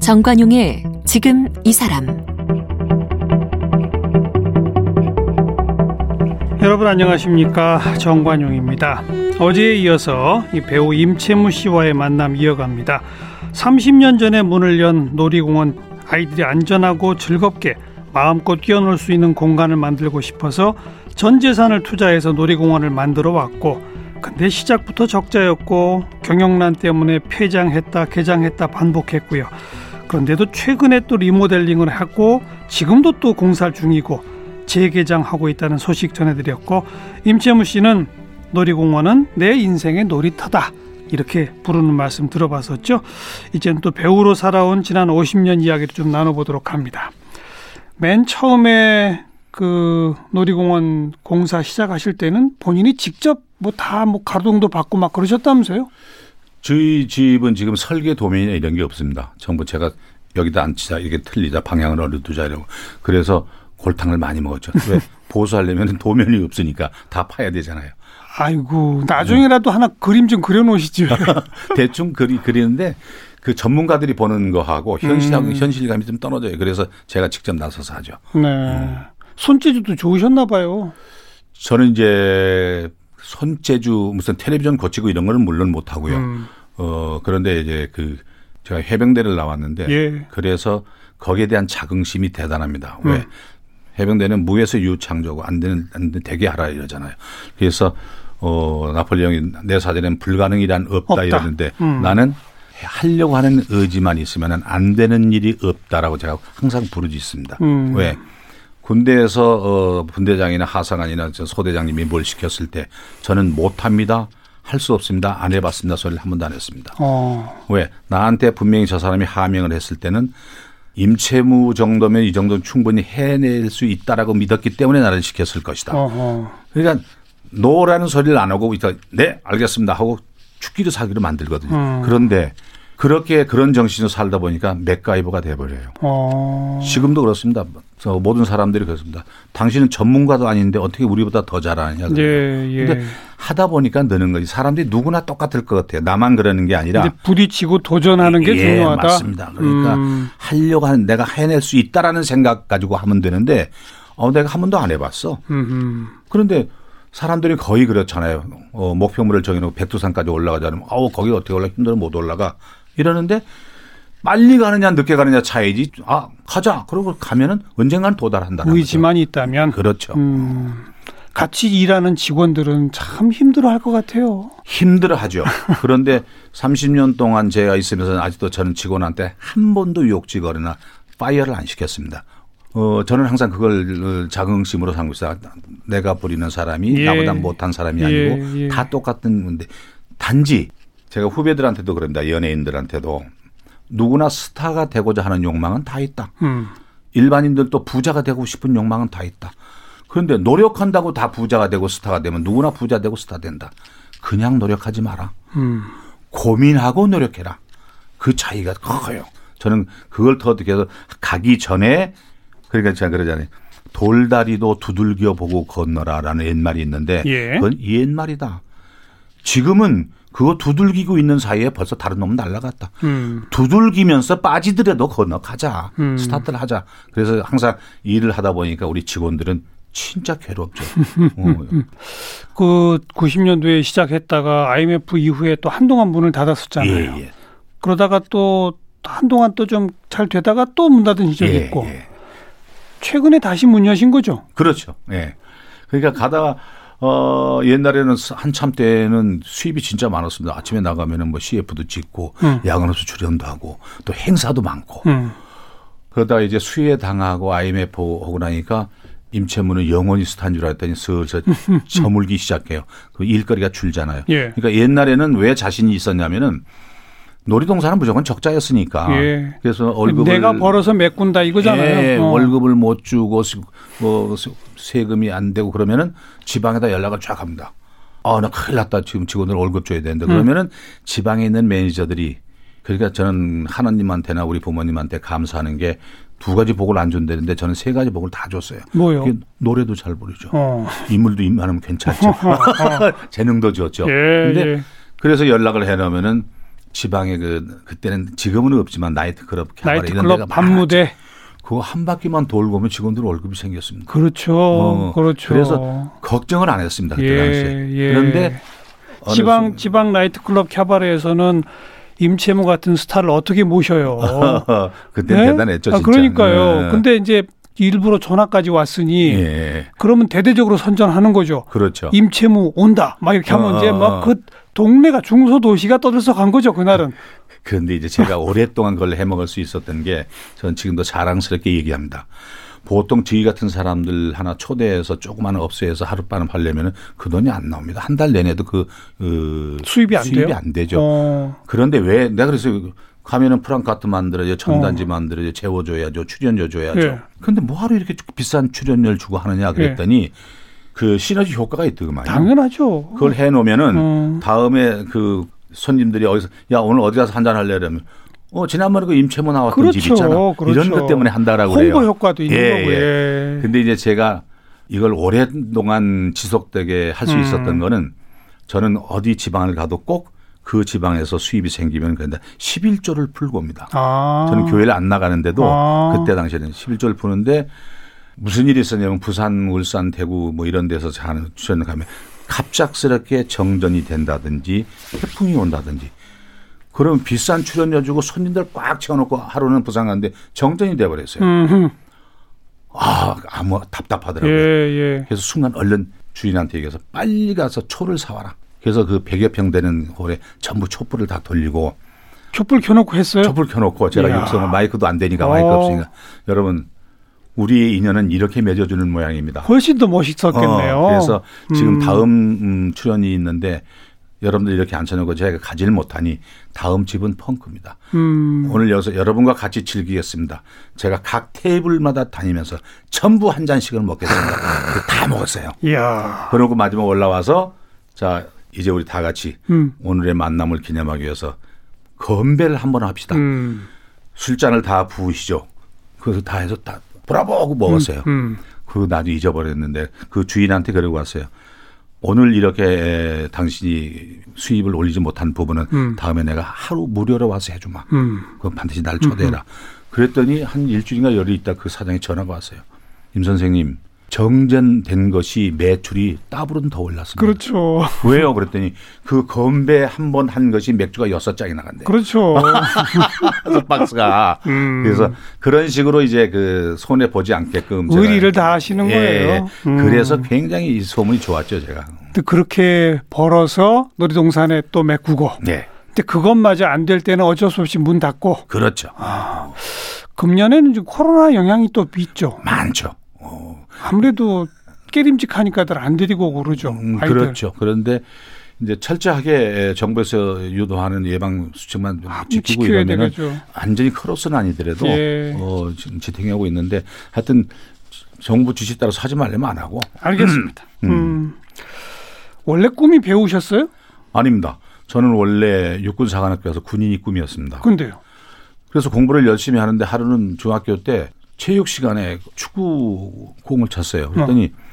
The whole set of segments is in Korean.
정관용의 지금 이 사람 여러분 안녕하십니까 정관용입니다. 어제에 이어서 이 배우 임채무 씨와의 만남 이어갑니다. 30년 전에 문을 연 놀이공원 아이들이 안전하고 즐겁게 마음껏 뛰어놀 수 있는 공간을 만들고 싶어서 전 재산을 투자해서 놀이공원을 만들어 왔고 근데 시작부터 적자였고 경영난 때문에 폐장했다 개장했다 반복했고요. 그런데도 최근에 또 리모델링을 하고 지금도 또 공사 중이고 재개장하고 있다는 소식 전해드렸고 임채무 씨는 놀이공원은 내 인생의 놀이터다 이렇게 부르는 말씀 들어봤었죠. 이제는 또 배우로 살아온 지난 50년 이야기를 좀 나눠보도록 합니다. 맨 처음에 그 놀이공원 공사 시작하실 때는 본인이 직접 뭐 다뭐 뭐 가동도 받고 막 그러셨다면서요? 저희 집은 지금 설계 도면이나 이런 게 없습니다. 전부 제가 여기다 앉히자 이렇게 틀리자 방향을 어디 두자 이러고 그래서 골탕을 많이 먹었죠. 왜 보수하려면 도면이 없으니까 다 파야 되잖아요. 아이고 나중에라도 하나 그림 좀 그려놓으시죠. 대충 그리 그리는데 그 전문가들이 보는 거하고 현실하고 음. 현실감이 좀 떨어져요. 그래서 제가 직접 나서서 하죠. 네. 음. 손재주도 좋으셨나 봐요. 저는 이제 손재주 무슨 텔레비전 고치고 이런 거는 물론 못 하고요. 음. 어 그런데 이제 그 제가 해병대를 나왔는데 예. 그래서 거기에 대한 자긍심이 대단합니다. 왜 음. 해병대는 무에서 유창조고 안 되는 안 되는 되게 하라 이러잖아요. 그래서 어 나폴레옹이 내 사전엔 불가능이란 없다, 없다. 이러는데 음. 나는 하려고 하는 의지만 있으면 안 되는 일이 없다라고 제가 항상 부르짖습니다. 음. 왜 군대에서 어 분대장이나 하사관이나 소대장님이 뭘 시켰을 때 저는 못합니다. 할 수 없습니다. 안 해봤습니다. 소리를 한 번도 안 했습니다. 어. 왜 나한테 분명히 저 사람이 하명을 했을 때는 임채무 정도면 이 정도는 충분히 해낼 수 있다라고 믿었기 때문에 나를 시켰을 것이다. 어허. 그러니까 노라는 소리를 안 하고 그러니까 네 알겠습니다 하고 죽기도 사기로 만들거든요. 음. 그런데 그렇게 그런 정신으로 살다 보니까 맥가이버가 돼버려요. 어. 지금도 그렇습니다. 모든 사람들이 그렇습니다. 당신은 전문가도 아닌데 어떻게 우리보다 더 잘하느냐. 예, 예. 근데 하다 보니까 느는 거지. 사람들이 누구나 똑같을 것 같아요. 나만 그러는 게 아니라. 부딪히고 도전하는 게 예, 중요하다. 맞습니다. 그러니까 음. 하려고 하는 내가 해낼 수 있다라는 생각 가지고 하면 되는데 어 내가 한 번도 안 해봤어. 음흠. 그런데 사람들이 거의 그렇잖아요. 어, 목표물을 정해놓고 백두산까지 올라가자면 아우 거기 어떻게 올라 힘들어 못 올라가 이러는데 빨리 가느냐 늦게 가느냐 차이지. 아 가자. 그러고 가면은 언젠가는 도달한다. 의지만 있다면 그렇죠. 음, 같이 일하는 직원들은 참 힘들어할 것 같아요. 힘들어하죠. 그런데 30년 동안 제가 있으면서 아직도 저는 직원한테 한 번도 욕지거리나 fire를 안 시켰습니다. 어, 저는 항상 그걸 자긍심으로 삼고 있어요. 내가 부리는 사람이 예. 나보다 못한 사람이 예, 아니고 예. 다 똑같은 건데 단지 제가 후배들한테도 그럽니다. 연예인들한테도 누구나 스타가 되고자 하는 욕망은 다 있다. 음. 일반인들도 부자가 되고 싶은 욕망은 다 있다. 그런데 노력한다고 다 부자가 되고 스타가 되면 누구나 부자 되고 스타 된다. 그냥 노력하지 마라. 음. 고민하고 노력해라. 그 차이가 커요. 저는 그걸 더 어떻게 해서 가기 전에 그러니까 제가 그러잖아요. 돌다리도 두들겨 보고 건너라라는 옛말이 있는데 예. 그건 옛말이다. 지금은 그거 두들기고 있는 사이에 벌써 다른 놈은 날라갔다. 음. 두들기면서 빠지더라도 건너가자. 음. 스타트를 하자. 그래서 항상 일을 하다 보니까 우리 직원들은 진짜 괴롭죠. 어. 그 90년도에 시작했다가 IMF 이후에 또 한동안 문을 닫았었잖아요. 예, 예. 그러다가 또 한동안 또 좀 잘 되다가 또 문 닫은 시절이 예, 있고 예. 최근에 다시 문 여신 거죠. 그렇죠. 예. 그러니까 가다가 어, 옛날에는 한참 때는 수입이 진짜 많았습니다. 아침에 나가면은 뭐 CF도 찍고 음. 야간업소 출연도 하고 또 행사도 많고 음. 그러다가 이제 수혜 당하고 IMF 오고 나니까 임채무는 영원히 스타인 줄 알았더니 슬슬 저물기 시작해요. 그 일거리가 줄잖아요. 예. 그러니까 옛날에는 왜 자신이 있었냐면은 놀이동산은 무조건 적자였으니까. 예. 그래서 월급을 내가 벌어서 메꾼다 이거잖아요. 예, 어. 월급을 못 주고 뭐 세금이 안 되고 그러면은 지방에다 연락을 쫙 합니다. 아, 나 큰일 났다. 지금 직원들 월급 줘야 되는데 그러면은 음. 지방에 있는 매니저들이 그러니까 저는 하나님한테나 우리 부모님한테 감사하는 게 두 가지 복을 안 준다는데 저는 세 가지 복을 다 줬어요. 뭐요? 노래도 잘 부르죠. 어. 인물도 인만하면 괜찮죠. 어, 어. 재능도 좋죠. 예, 근데 예. 그래서 연락을 해놓으면은 지방에 그 그때는 지금은 없지만 나이트클럽 나이트클럽 밤무대 그거 한 바퀴만 돌고 오면 직원들 월급이 생겼습니다. 그렇죠. 어, 그렇죠. 그래서 걱정을 안 했습니다. 그때 예, 당시에. 예. 그런데 지방 지방 나이트클럽 캬바레에서는 임채무 같은 스타를 어떻게 모셔요? 그때 네? 대단했죠. 진짜. 아, 그러니까요. 네. 근데 이제 일부러 전화까지 왔으니 예. 그러면 대대적으로 선전하는 거죠. 그렇죠. 임채무 온다. 막 이렇게 하면 어, 이제 막 그 동네가 중소도시가 떠들썩한 거죠. 그날은. 그런데 이제 제가 오랫동안 그걸 해먹을 수 있었던 게 저는 지금도 자랑스럽게 얘기합니다. 보통 저희 같은 사람들 하나 초대해서 조그마한 업소에서 하룻밤을 하려면 그 돈이 안 나옵니다. 한 달 내내도 그, 그 수입이 안 수입이 돼요? 안 되죠. 어. 그런데 왜 내가 그래서 가면은 프랑카트 만들어야죠, 전단지 어. 만들어야죠, 재워줘야죠, 출연료 줘야죠. 예. 그런데 뭐하러 이렇게 비싼 출연료를 주고 하느냐 그랬더니 예. 그 시너지 효과가 있더구만요. 당연하죠. 그걸 해놓으면은 어. 다음에 그 손님들이 어디서 야 오늘 어디 가서 한잔 할래 그러면 어 지난번에 그 임채모 나왔던 그렇죠. 집 있잖아. 그렇죠. 이런 것 때문에 한다라고 그래요. 홍보 효과도 있는 예, 거고요. 예. 근데 이제 제가 이걸 오랫동안 지속되게 할수 음. 있었던 거는 저는 어디 지방을 가도 꼭 그 지방에서 수입이 생기면 그런데 11조를 풀고 옵니다. 아. 저는 교회를 안 나가는데도 아. 그때 당시에는 11조를 푸는데 무슨 일이 있었냐면 부산, 울산, 대구 뭐 이런 데서 하는 출연을 가면 갑작스럽게 정전이 된다든지 태풍이 온다든지 그럼 비싼 출연료 주고 손님들 꽉 채워놓고 하루는 부산 가는데 정전이 돼버렸어요. 음흠. 아, 아무 답답하더라고요. 예, 예. 그래서 순간 얼른 주인한테 얘기해서 빨리 가서 초를 사와라. 그래서 그 100여 평 되는 홀에 전부 촛불을 다 돌리고 촛불 켜놓고 했어요? 촛불 켜놓고 제가 육성은 마이크도 안 되니까 마이크 어. 없으니까 여러분 우리의 인연은 이렇게 맺어주는 모양입니다. 훨씬 더 멋있었겠네요. 어, 그래서 지금 음. 다음 음, 출연이 있는데 여러분들 이렇게 앉혀놓고 제가 가지를 못하니 다음 집은 펑크입니다. 음. 오늘 여기서 여러분과 같이 즐기겠습니다. 제가 각 테이블마다 다니면서 전부 한 잔씩을 먹겠습니다. 다 먹었어요. 이야. 그러고 마지막 올라와서 자 이제 우리 다 같이 음. 오늘의 만남을 기념하기 위해서 건배를 한번 합시다. 음. 술잔을 다 부으시죠. 그래서 다 해서 다 브라보 하고 먹었어요. 음, 음. 그 나도 잊어버렸는데 그 주인한테 그러고 왔어요. 오늘 이렇게 당신이 수입을 올리지 못한 부분은 음. 다음에 내가 하루 무료로 와서 해주마. 음. 그건 반드시 날 초대해라. 음. 그랬더니 한 일주일인가 열흘 있다 그 사장이 전화가 왔어요. 임 선생님 정전된 것이 매출이 따블은 더 올랐습니다. 그렇죠. 왜요? 그랬더니 그 건배 한 번 한 것이 맥주가 여섯 장이 나간대요. 그렇죠. 박스가. 음. 그래서 그런 식으로 이제 그 손해 보지 않게끔 의리를 다 하시는 예, 거예요. 음. 그래서 굉장히 이 소문이 좋았죠, 제가. 그렇게 벌어서 놀이동산에 또 메꾸고. 네. 근데 그것마저 안 될 때는 어쩔 수 없이 문 닫고. 그렇죠. 아, 금년에는 코로나 영향이 또 있죠. 많죠. 아무래도 깨림직하니까들 안 데리고 그러죠. 음, 그렇죠. 그런데 이제 철저하게 정부에서 유도하는 예방 수칙만 아, 지키고 이러면은 완전히 크로스는 아니더라도 예. 어, 지금 지탱하고 있는데 하여튼 정부 지시 따라서 하지 말려면 안 하고. 알겠습니다. 음. 음. 원래 꿈이 배우셨어요? 아닙니다. 저는 원래 육군사관학교에서 군인이 꿈이었습니다. 근데요? 그래서 공부를 열심히 하는데 하루는 중학교 때 체육 시간에 축구 공을 쳤어요. 그랬더니 어.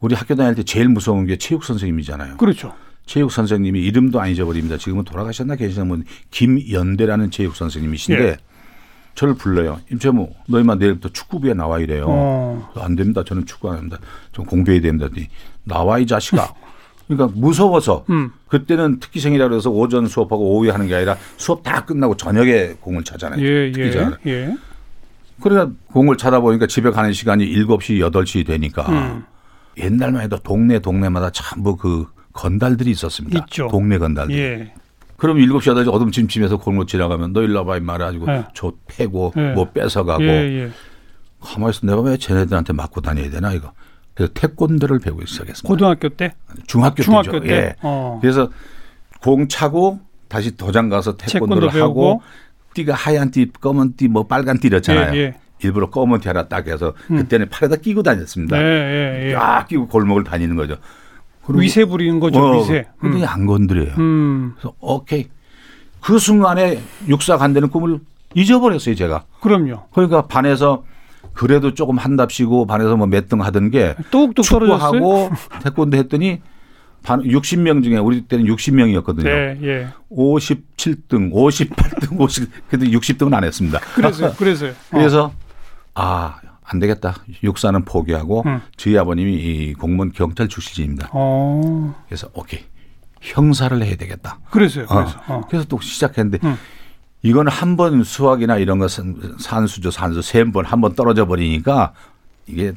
우리 학교 다닐 때 제일 무서운 게 체육 선생님이잖아요. 그렇죠. 체육 선생님이 이름도 안 잊어버립니다. 지금은 돌아가셨나 계시는 분 김연대라는 체육 선생님이신데 예. 저를 불러요. 임채무 너희만 내일부터 축구부에 나와 이래요. 어. 안 됩니다. 저는 축구 안 합니다. 좀 공부해야 됩니다. 나와 이 자식아. 그러니까 무서워서 음. 그때는 특기생이라 그래서 오전 수업하고 오후에 하는 게 아니라 수업 다 끝나고 저녁에 공을 차잖아요. 예, 특기자. 예, 예. 그러니까 공을 찾아보니까 집에 가는 시간이 7시, 8시 되니까 음. 옛날만 해도 동네 동네마다 전부 그 건달들이 있었습니다. 있죠. 동네 건달들. 예. 그럼 7시, 8시 어둠침침해서 골목 지나가면 너 일로 와봐 이 말해가지고 예. 저 패고 예. 뭐 뺏어가고 예, 예. 가만히 있어 내가 왜 쟤네들한테 맞고 다녀야 되나 이거. 그래서 태권도를 배우기 시작했습니다. 고등학교 때? 중학교, 중학교 때죠. 때? 예. 어. 그래서 공 차고 다시 도장 가서 태권도를 태권도 하고 띠가 하얀 띠, 검은 띠, 뭐 빨간 띠였잖아요. 예, 예. 일부러 검은 티 하나 딱 해서 음. 그때는 팔에다 끼고 다녔습니다. 예, 예, 예. 쫙 끼고 골목을 다니는 거죠. 위세 부리는 거죠, 어, 위세. 근데 음. 안 건드려요. 음. 그래서 오케이. 그 순간에 육사 간다는 꿈을 잊어버렸어요, 제가. 그럼요. 그러니까 반에서 그래도 조금 한답시고 반에서 뭐 몇 등 하던 게 뚝뚝 축구하고 태권도 했더니 반 60명 중에 우리 때는 60명이었거든요. 네, 예. 57등, 58등, 50 그래도 60등은 안 했습니다. 그래서 그래서요. 그래서 어. 아, 안 되겠다. 육사는 포기하고 음. 저희 아버님이 이 공무원 경찰 출신입니다. 어. 그래서 오케이. 형사를 해야 되겠다. 그래서요. 어. 그래서, 어. 그래서 또 시작했는데 음. 이거는 한번 수학이나 이런 것은 산수죠, 산수 세 번 한 번 떨어져 버리니까 이게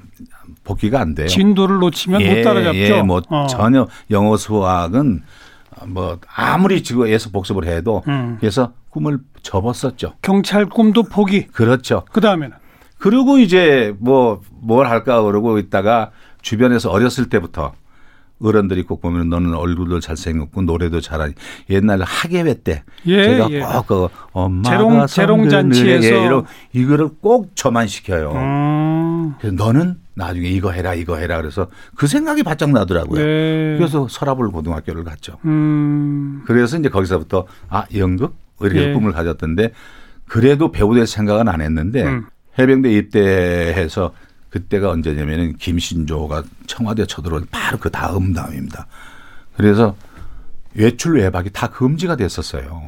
복귀가 안 돼요. 진도를 놓치면 예, 못 따라잡죠. 예, 뭐 어. 전혀 영어 수학은 뭐 아무리 지구에서 복습을 해도 음. 그래서 꿈을 접었었죠. 경찰 꿈도 포기. 그렇죠. 그 다음에는 그리고 이제 뭐 뭘 할까 그러고 있다가 주변에서 어렸을 때부터 어른들이 꼭 보면 너는 얼굴도 잘생겼고 노래도 잘하니 옛날 학예회 때 예, 제가 예. 꼭그 엄마가 재롱 재롱 잔치에서 예, 이런 이거를 꼭 저만 시켜요. 음. 그래서 너는 나중에 이거 해라 이거 해라 그래서 그 생각이 바짝 나더라고요. 네. 그래서 서라불 고등학교를 갔죠. 음. 그래서 이제 거기서부터 아 연극 이렇게 예. 꿈을 가졌던데 그래도 배우 될 생각은 안 했는데 음. 해병대 입대해서 그때가 언제냐면은 김신조가 청와대 쳐들어온 바로 그 다음 다음입니다. 그래서 외출 외박이 다 금지가 됐었어요.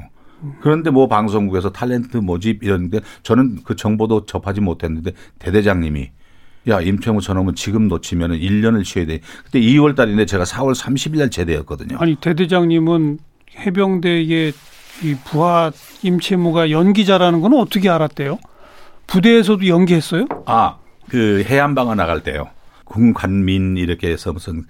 그런데 뭐 방송국에서 탤런트 모집 이런데 저는 그 정보도 접하지 못했는데 대대장님이 야 임채무 저놈은 지금 놓치면 은 1년을 쉬어야 돼. 그때 2월 달인데 제가 4월 30일 날 제대였거든요. 아니 대대장님은 해병대의 이 부하 임채무가 연기자라는 건 어떻게 알았대요? 부대에서도 연기했어요? 아, 그 해안방어 나갈 때요. 군관민 이렇게 해서 무슨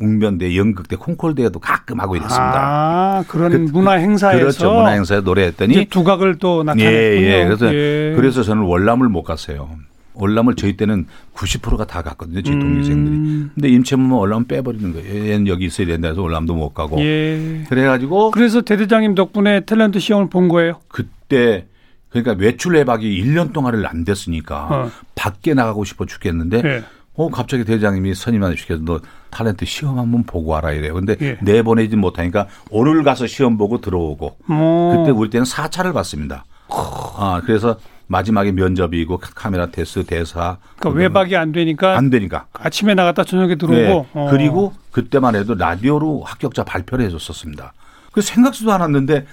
웅변대, 연극대, 콩콜대회도 가끔 하고 이랬습니다. 아, 그런 그, 문화 행사에서 그렇죠. 문화 행사에 노래했더니 두각을 또 나타냈군요. 예, 예. 그래서 예. 그래서 저는 월남을 못 갔어요. 월남을 저희 때는 90%가 다 갔거든요. 저희 동기생들이. 음. 근데 임채무만 월남 빼버리는 거예요. 얘는 여기 있어야 된다 해서 월남도 못 가고. 예. 그래가지고. 그래서 대대장님 덕분에 탤런트 시험을 본 거예요? 그때 그러니까 외출 외박이 1년 동안을 안 됐으니까 어. 밖에 나가고 싶어 죽겠는데 예. 어 갑자기 대장님이 선임한 시켜서 너 탤런트 시험 한번 보고 와라 이래요. 근데 예. 내보내지 못하니까 오늘 가서 시험 보고 들어오고 오. 그때 우리 때는 4차를 봤습니다. 아 그래서 마지막에 면접이고 카메라 테스트 대사. 그러니까 외박이 안 되니까 안 되니까 아침에 나갔다 저녁에 들어오고. 네. 어. 그리고 그때만 해도 라디오로 합격자 발표를 해줬었습니다. 그 생각지도 않았는데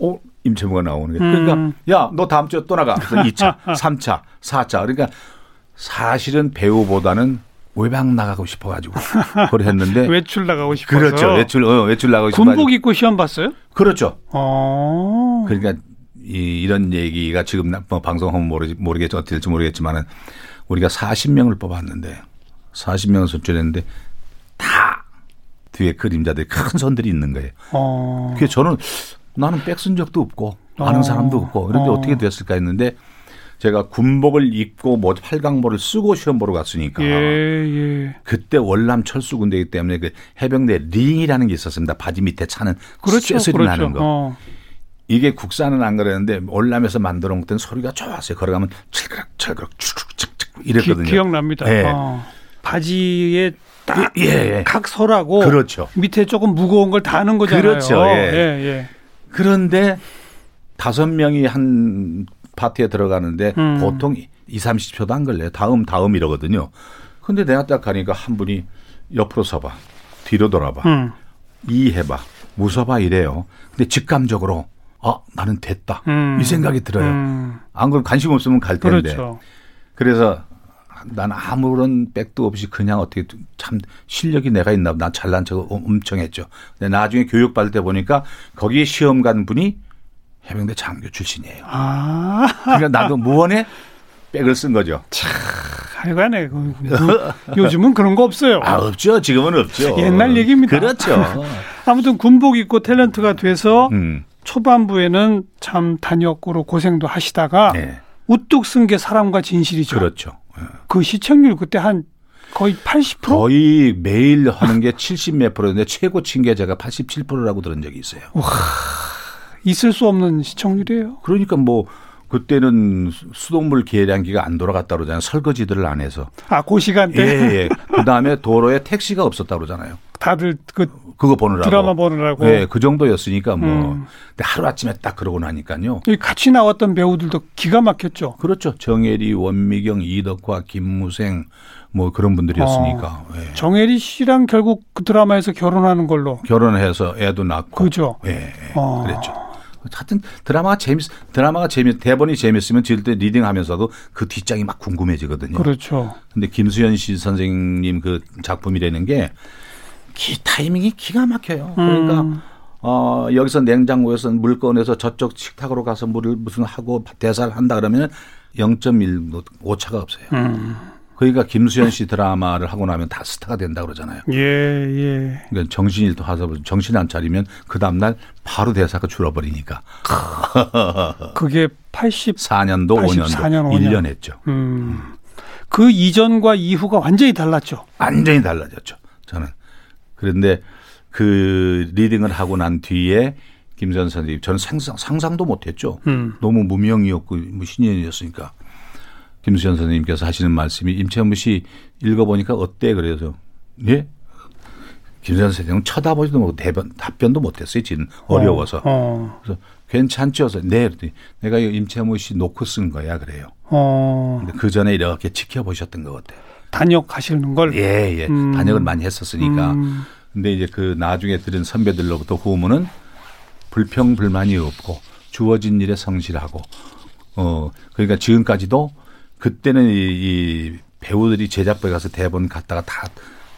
어 임채무가 나오는 게. 그러니까 음. 야, 너 다음 주에 또 나가. 그래서 2차, 3차, 4차. 그러니까 사실은 배우보다는 외박 나가고 싶어가지고 그걸 했는데 외출 나가고 싶어서 그렇죠 외출 어, 외출 나가고 싶어 군복 입고 시험 봤어요? 그렇죠. 어. 그러니까 이, 이런 얘기가 지금 뭐 방송하면 모르, 모르겠죠 어떻게 될지 모르겠지만은 우리가 40명을 뽑았는데 40명을 선출했는데 다 뒤에 그림자들 큰 손들이 있는 거예요. 어. 그게 저는 나는 백 쓴 적도 없고 아는 어. 사람도 없고 그런데 어. 떻게 됐을까 했는데 제가 군복을 입고 뭐 팔강모를 쓰고 시험 보러 갔으니까 예, 예. 그때 월남 철수 군대이기 때문에 그 해병대 링이라는 게 있었습니다. 바지 밑에 차는 그렇죠, 쇠소리 그렇죠. 나는 거. 어. 이게 국산은 안 그랬는데 월남에서 만들어 먹던 소리가 좋았어요. 걸어가면 철그락 쭉쭉쭉 이랬거든요. 기, 억납니다 예. 어. 바지에 딱각 예, 예. 소라고 그렇죠. 밑에 조금 무거운 걸 다는 거잖아요. 그렇죠. 예. 예, 예. 그런데 다섯 명이 한 파티에 들어가는데 음. 보통 2, 30초도 안 걸려요. 다음, 다음 이러거든요. 근데 내가 딱 가니까 한 분이 옆으로 서봐. 뒤로 돌아봐. 음. 이 해봐. 웃어봐 이래요. 근데 직감적으로 아, 나는 됐다. 음. 이 생각이 들어요. 음. 안 그러면 관심 없으면 갈 텐데. 그렇죠. 그래서 난 아무런 백도 없이 그냥 어떻게 참 실력이 내가 있나 보다. 난 잘난 척 엄청 했죠. 근데 나중에 교육받을 때 보니까 거기에 시험 간 분이 해병대 장교 출신이에요. 아. 그러니까 나도 무언에 백을 쓴 거죠. 참, 하여간에 그, 그, 요즘은 그런 거 없어요. 아, 없죠. 지금은 없죠. 옛날 얘기입니다. 그렇죠. 아무튼 군복 입고 탤런트가 돼서 음. 초반부에는 참 단역으로 고생도 하시다가 네. 우뚝 쓴 게 사랑과 진실이죠. 그렇죠. 그 시청률 그때 한 거의 80%? 거의 매일 하는 게 70몇 프로인데 최고 친 게 제가 87%라고 들은 적이 있어요. 와, 있을 수 없는 시청률이에요. 그러니까 뭐 그때는 수돗물 계량기가 안 돌아갔다 그러잖아요. 설거지들을 안 해서. 아, 그 시간대? 예, 예. 그 다음에 도로에 택시가 없었다 그러잖아요. 다들 그 그거 보느라고 드라마 보느라고 네, 그 정도였으니까 뭐 음. 근데 하루 아침에 딱 그러고 나니까요. 같이 나왔던 배우들도 기가 막혔죠. 그렇죠. 정혜리, 원미경, 이덕화, 김무생 뭐 그런 분들이었으니까. 어, 네. 정혜리 씨랑 결국 그 드라마에서 결혼하는 걸로 결혼해서 애도 낳고. 그죠. 예, 네, 어. 그랬죠. 하여튼 드라마가 재밌 드라마가 재밌 대본이 재밌으면 지을 때 리딩하면서도 그 뒷장이 막 궁금해지거든요. 그렇죠. 근데 김수현 씨 선생님 그 작품이라는 게 기 타이밍이 기가 막혀요. 그러니까 음. 어 여기서 냉장고에서 물 꺼내서 저쪽 식탁으로 가서 물을 무슨 하고 대사를 한다 그러면 0.1 오차가 없어요. 음. 그러니까 김수현 씨 드라마를 하고 나면 다 스타가 된다 그러잖아요. 예, 예. 그러니까 정신이 하서 정신 안 차리면 그 다음 날 바로 대사가 줄어버리니까. 그게 84년도 5년도 4년, 5년. 1년 했죠. 음. 그 이전과 이후가 완전히 달랐죠. 완전히 달라졌죠. 저는. 그런데 그 리딩을 하고 난 뒤에 김수현 선생님 저는 상상, 상상도 못했죠. 음. 너무 무명이었고 뭐 신인이었으니까. 김수현 선생님께서 하시는 말씀이 임채무 씨 읽어보니까 어때? 그래서 예? 김수현 선생님은 쳐다보지도 못하고 대변, 답변도 못했어요. 지금 어려워서. 어, 어. 그래서 괜찮죠? 네. 내가 이 임채무 씨 놓고 쓴 거야. 그래요. 어. 근데 그 전에 이렇게 지켜보셨던 것 같아요. 단역하시는 걸? 예, 예. 음. 단역을 많이 했었으니까. 음. 근데 이제 그 나중에 들은 선배들로부터 후문은 불평 불만이 없고 주어진 일에 성실하고 어 그러니까 지금까지도 그때는 이, 이 배우들이 제작부에 가서 대본 갖다가 다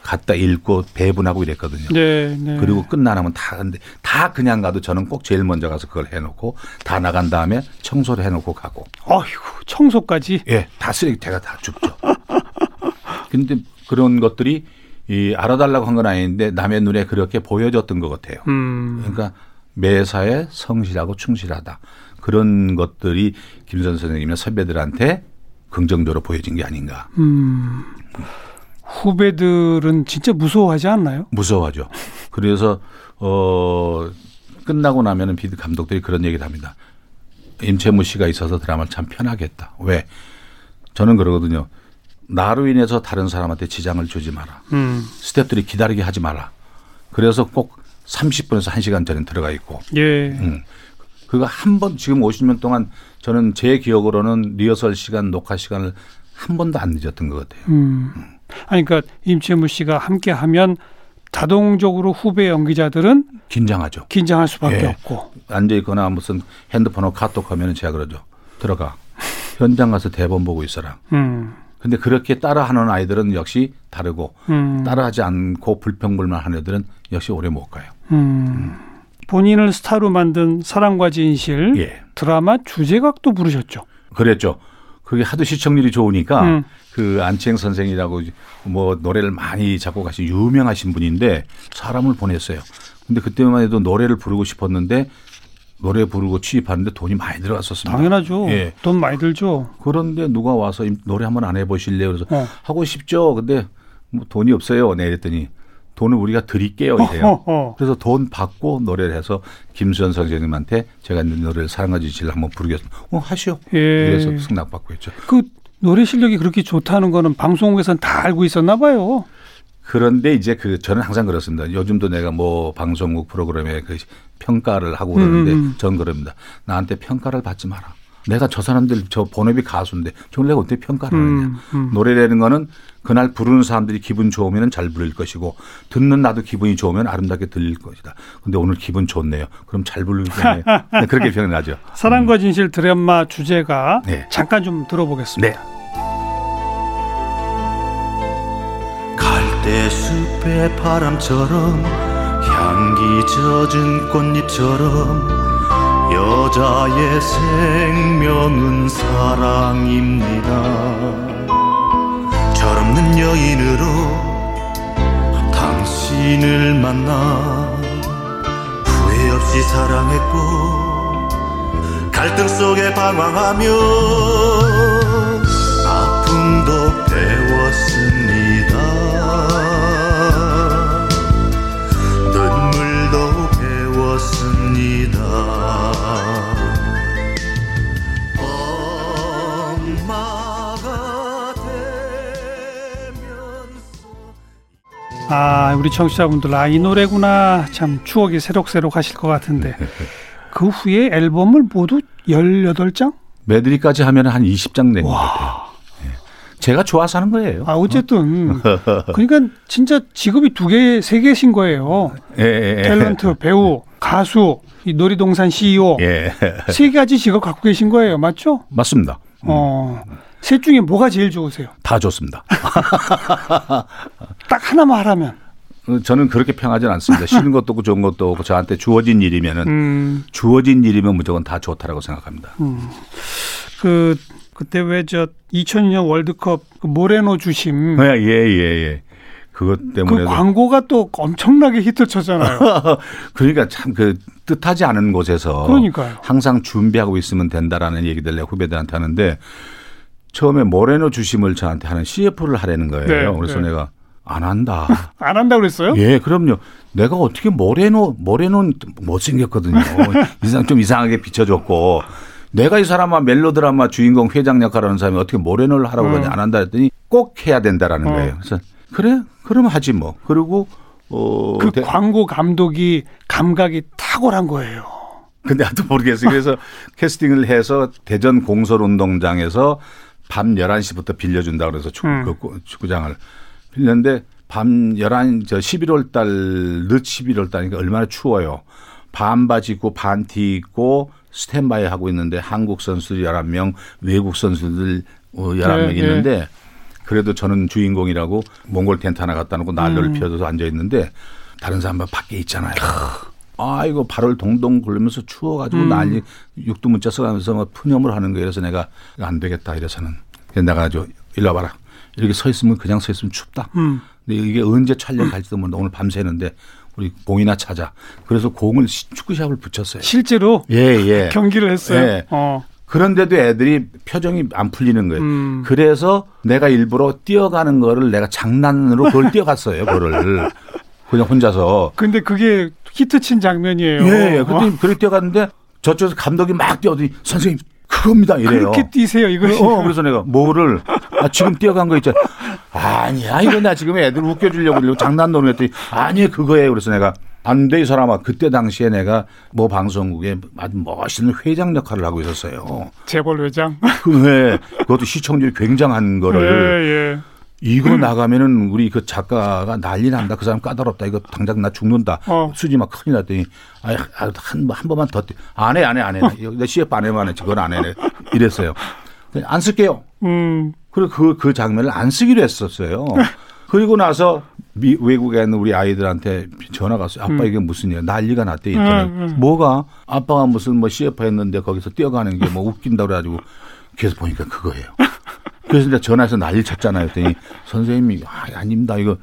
갖다 읽고 배분하고 이랬거든요. 네, 네. 그리고 끝나면 다 근데 다 그냥 가도 저는 꼭 제일 먼저 가서 그걸 해놓고 다 나간 다음에 청소를 해놓고 가고. 어휴 청소까지? 예, 다 쓰레기 제가 다 줍죠. 근데 그런 것들이 이 알아달라고 한 건 아닌데 남의 눈에 그렇게 보여졌던 것 같아요. 음. 그러니까 매사에 성실하고 충실하다 그런 것들이 김선 선생님의 선배들한테 긍정적으로 보여진 게 아닌가. 음. 후배들은 진짜 무서워하지 않나요? 무서워하죠. 그래서 어 끝나고 나면은 비드 감독들이 그런 얘기를 합니다. 임채무 씨가 있어서 드라마를 참 편하겠다. 왜? 저는 그러거든요. 나로 인해서 다른 사람한테 지장을 주지 마라. 음. 스태프들이 기다리게 하지 마라. 그래서 꼭 30분에서 1시간 전에 들어가 있고. 예. 음. 그거 한 번 지금 50년 동안 저는 제 기억으로는 리허설 시간, 녹화 시간을 한 번도 안 늦었던 것 같아요. 음. 아니, 그러니까 임채무 씨가 함께 하면 자동적으로 후배 연기자들은 긴장하죠. 긴장할 수밖에 예. 없고. 앉아 있거나 무슨 핸드폰으로 카톡 하면 제가 그러죠. 들어가. 현장 가서 대본 보고 있어라. 음. 근데 그렇게 따라하는 아이들은 역시 다르고 음. 따라하지 않고 불평불만하는 애들은 역시 오래 못 가요. 음. 본인을 스타로 만든 사랑과 진실 예. 드라마 주제각도 부르셨죠. 그랬죠. 그게 하도 시청률이 좋으니까 음. 그 안치행 선생이라고 뭐 노래를 많이 작곡하신 유명하신 분인데 사람을 보냈어요. 근데 그때만 해도 노래를 부르고 싶었는데 노래 부르고 취입하는데 돈이 많이 들어갔었습니다. 당연하죠. 예. 돈 많이 들죠. 그런데 누가 와서 노래 한번 안 해보실래요? 그래서 어. 하고 싶죠. 근데 뭐 돈이 없어요. 네, 그랬더니 돈을 우리가 드릴게요 이래요. 그래서 돈 받고 노래를 해서 김수현 선생님한테 제가 노래를 사랑과 지지를 한번 부르겠습니다. 어 하시오. 예. 그래서 승낙받고 했죠. 그 노래 실력이 그렇게 좋다는 거는 방송국에서는 다 알고 있었나 봐요. 그런데 이제 그 저는 항상 그렇습니다. 요즘도 내가 뭐 방송국 프로그램에 그 평가를 하고 그러는데 음. 음. 전 그럽니다. 나한테 평가를 받지 마라. 내가 저 사람들 저 본업이 가수인데 저걸 내가 어떻게 평가를 하느냐. 음, 음. 노래라는 거는 그날 부르는 사람들이 기분 좋으면 잘 부를 것이고 듣는 나도 기분이 좋으면 아름답게 들릴 것이다. 근데 오늘 기분 좋네요. 그럼 잘 부르겠네. 네, 그렇게 표현하죠. 사랑과 진실 드라마 주제가 네. 잠깐 좀 들어보겠습니다. 네. 바람처럼 향기 젖은 꽃잎처럼 여자의 생명은 사랑입니다. 철없는 여인으로 당신을 만나 후회 없이 사랑했고 갈등 속에 방황하며 아, 우리 청취자분들, 아, 이 노래구나. 참 추억이 새록새록 하실 것 같은데. 그 후에 앨범을 모두 18장? 메드리까지 하면 한 20장 낸 것 같아요. 예. 제가 좋아서 하는 거예요. 아, 어쨌든. 그러니까 진짜 직업이 두 개, 세 개신 거예요. 예, 예, 예. 탤런트, 배우, 가수, 이 놀이동산 CEO. 예. 세 가지 직업 갖고 계신 거예요. 맞죠? 맞습니다. 어. 셋 중에 뭐가 제일 좋으세요? 다 좋습니다. 딱 하나만 하라면. 저는 그렇게 평하진 않습니다. 싫은 것도 없고 좋은 것도 없고 저한테 주어진 일이면은 음. 주어진 일이면 무조건 다 좋다라고 생각합니다. 음. 그 그때 왜 저 2002년 월드컵 그 모레노 주심 예예 예, 예. 그것 때문에 그 광고가 또 엄청나게 히트 쳤잖아요. 그러니까 참 그 뜻하지 않은 곳에서 그러니까요. 항상 준비하고 있으면 된다라는 얘기들 내가 후배들한테 하는데 처음에 모레노 주심을 저한테 하는 CF를 하라는 거예요. 네, 그래서 네. 내가 안 한다. 안 한다 그랬어요? 예, 그럼요. 내가 어떻게 모레노 모레노는 못생겼거든요. 이상 좀 이상하게 비춰줬고 내가 이 사람아 멜로드라마 주인공 회장 역할을 하는 사람이 어떻게 모레노를 하라고 그러냐 음. 안 한다 했더니 꼭 해야 된다라는 어. 거예요. 그래서 그래? 그러면 하지 뭐. 그리고 어, 그 대... 광고 감독이 감각이 탁월한 거예요. 근데 나도 모르겠어요. 그래서 캐스팅을 해서 대전 공설운동장에서 밤 11시부터 빌려준다 그래서 축구, 음. 그 축구장을 빌렸는데 밤 11, 저 11월 달, 늦 11월 달이니까 얼마나 추워요. 반바지 입고 반티 입고 스탠바이 하고 있는데 한국 선수들 11명, 외국 선수들 11명 네, 있는데 네. 그래도 저는 주인공이라고 몽골 텐트 하나 갖다 놓고 난로를 음. 피워서 앉아 있는데 다른 사람은 밖에 있잖아요. 아, 이거 발을 동동 굴리면서 추워가지고 음. 난리 육두문자 써가면서 막 푸념을 하는 거예요. 그래서 내가 안 되겠다 이래서는 그래서 내가 저 일로 와봐라. 이렇게 서 있으면 그냥 서 있으면 춥다. 음. 근데 이게 언제 촬영 갈지도 모르는데 오늘 밤새는데 우리 공이나 찾아. 그래서 공을 축구샵을 붙였어요. 실제로? 예, 예. 경기를 했어요. 예. 어. 그런데도 애들이 표정이 안 풀리는 거예요. 음. 그래서 내가 일부러 뛰어가는 거를 내가 장난으로 그걸 뛰어갔어요. 그거를. 그냥 혼자서. 근데 그게 히트 친 장면이에요. 예, 예. 그랬더니 그렇게 뛰어갔는데 저쪽에서 감독이 막 뛰어더니 선생님 그겁니다 이래요. 그렇게 뛰세요 이거. 어, 그래서 내가 뭐를 아, 지금 뛰어간 거 있잖아. 아니야 이거 나 지금 애들 웃겨주려고 그러고 장난 노는 했더니 아니 그거예요. 그래서 내가 안돼이 사람아 그때 당시에 내가 뭐 방송국에 아주 멋있는 회장 역할을 하고 있었어요. 재벌 회장. 그 회, 그것도 시청률이 굉장한 거를. 예, 예. 이거 나가면은 우리 그 작가가 난리 난다. 그 사람 까다롭다. 이거 당장 나 죽는다. 어. 수지 막 큰일 났더니 아한 한 번만 더 안 해, 안 해, 안 해. 내 CF 안 해만 해. 그건 안 해. 이랬어요. 안 쓸게요. 음. 그리고 그, 그 장면을 안 쓰기로 했었어요. 그리고 나서 미, 외국에 있는 우리 아이들한테 전화가 왔어요. 아빠 음. 이게 무슨 일 난리가 났대. 있더니 음, 음. 뭐가 아빠가 무슨 뭐 CF 했는데 거기서 뛰어가는 게 뭐 웃긴다 그래가지고 계속 보니까 그거예요. 그래서 이제 전화해서 난리 쳤잖아요. 그랬더니 선생님이 아, 아닙니다. 이거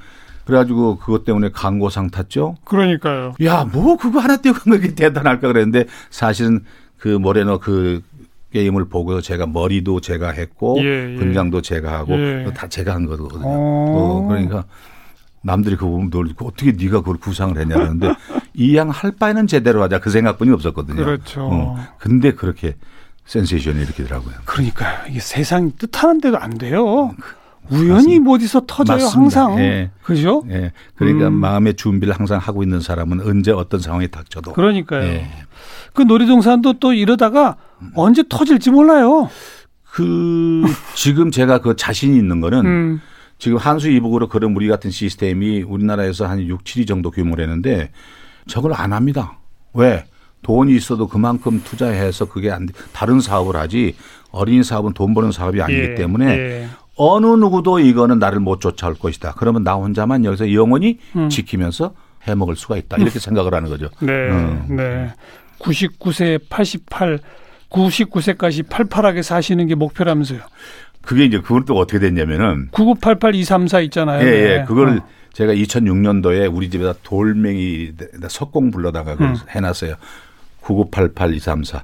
그래가지고 그것 때문에 광고상 탔죠. 그러니까요. 야, 뭐 그거 하나 띄어간 게 대단할까 그랬는데 사실은 그 모레노 그 게임을 보고 제가 머리도 제가 했고 예, 예. 분장도 제가 하고 예. 다 제가 한 거거든요. 어. 어, 그러니까 남들이 그거 보면 너 어떻게 네가 그걸 구상을 했냐 그러는데 이 양 할 바에는 제대로 하자 그 생각뿐이 없었거든요. 그렇죠. 어. 근데 그렇게 센세이션이 일으키더라고요. 그러니까요. 이게 세상 뜻하는 대로 안 돼요. 우연히 뭐 어디서 터져요 맞습니다. 항상. 예. 그죠? 예. 그러니까 음. 마음의 준비를 항상 하고 있는 사람은 언제 어떤 상황이 닥쳐도. 그러니까요. 예. 그 놀이동산도 또 이러다가 음. 언제 터질지 몰라요. 그 지금 제가 그 자신이 있는 거는 음. 지금 한수 이북으로 그런 우리 같은 시스템이 우리나라에서 한 6, 7위 정도 규모라는데 저걸 안 합니다. 왜? 돈이 있어도 그만큼 투자해서 그게 안 돼. 다른 사업을 하지 어린이 사업은 돈 버는 사업이 아니기 예, 때문에 예. 어느 누구도 이거는 나를 못 쫓아올 것이다. 그러면 나 혼자만 여기서 영원히 음. 지키면서 해 먹을 수가 있다. 이렇게 음. 생각을 하는 거죠. 네. 음. 네. 99세 88, 99세까지 팔팔하게 사시는 게 목표라면서요. 그게 이제 그건 또 어떻게 됐냐면은 9988234 있잖아요. 예, 예. 네. 그걸 어. 제가 2006년도에 우리 집에다 돌멩이 석공 불러다가 음. 해놨어요. 9988-234.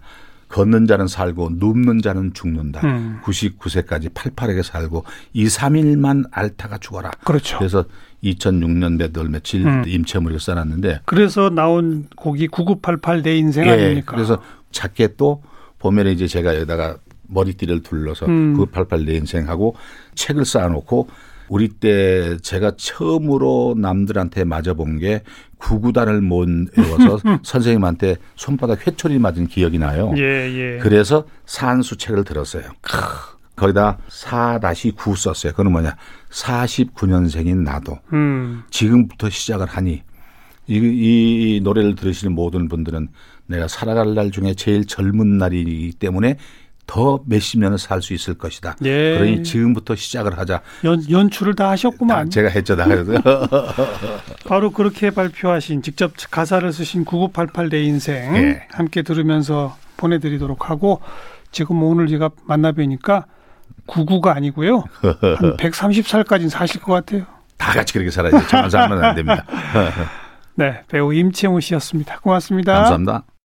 걷는 자는 살고 눕는 자는 죽는다. 음. 99세까지 팔팔하게 살고 2, 3일만 앓다가 죽어라. 그렇죠. 그래서 2006년대 들 며칠 음. 임채물을 써놨는데 그래서 나온 곡이 9988 내 인생 예, 아닙니까? 그래서 작게 또 보면 이제 제가 여기다가 머리띠를 둘러서 음. 9988 내 인생하고 책을 쌓아놓고 우리 때 제가 처음으로 남들한테 맞아본 게 구구단을 못 외워서 선생님한테 손바닥 회초리 맞은 기억이 나요. 예, 예. 그래서 산수 책을 들었어요. 거기다 4-9 썼어요. 그건 뭐냐. 49년생인 나도. 음. 지금부터 시작을 하니 이, 이 노래를 들으시는 모든 분들은 내가 살아갈 날 중에 제일 젊은 날이기 때문에 더 몇십 년을 살 수 있을 것이다. 예. 그러니 지금부터 시작을 하자. 연, 연출을 다 하셨구만. 다 제가 했죠. 다 바로 그렇게 발표하신 직접 가사를 쓰신 9988 내 인생 예. 함께 들으면서 보내드리도록 하고 지금 오늘 제가 만나 뵈니까 99가 아니고요. 한 130살까지는 사실 것 같아요. 다 같이 그렇게 살아야죠. 저만 살면 안 됩니다. 네, 배우 임채무 씨였습니다. 고맙습니다. 감사합니다.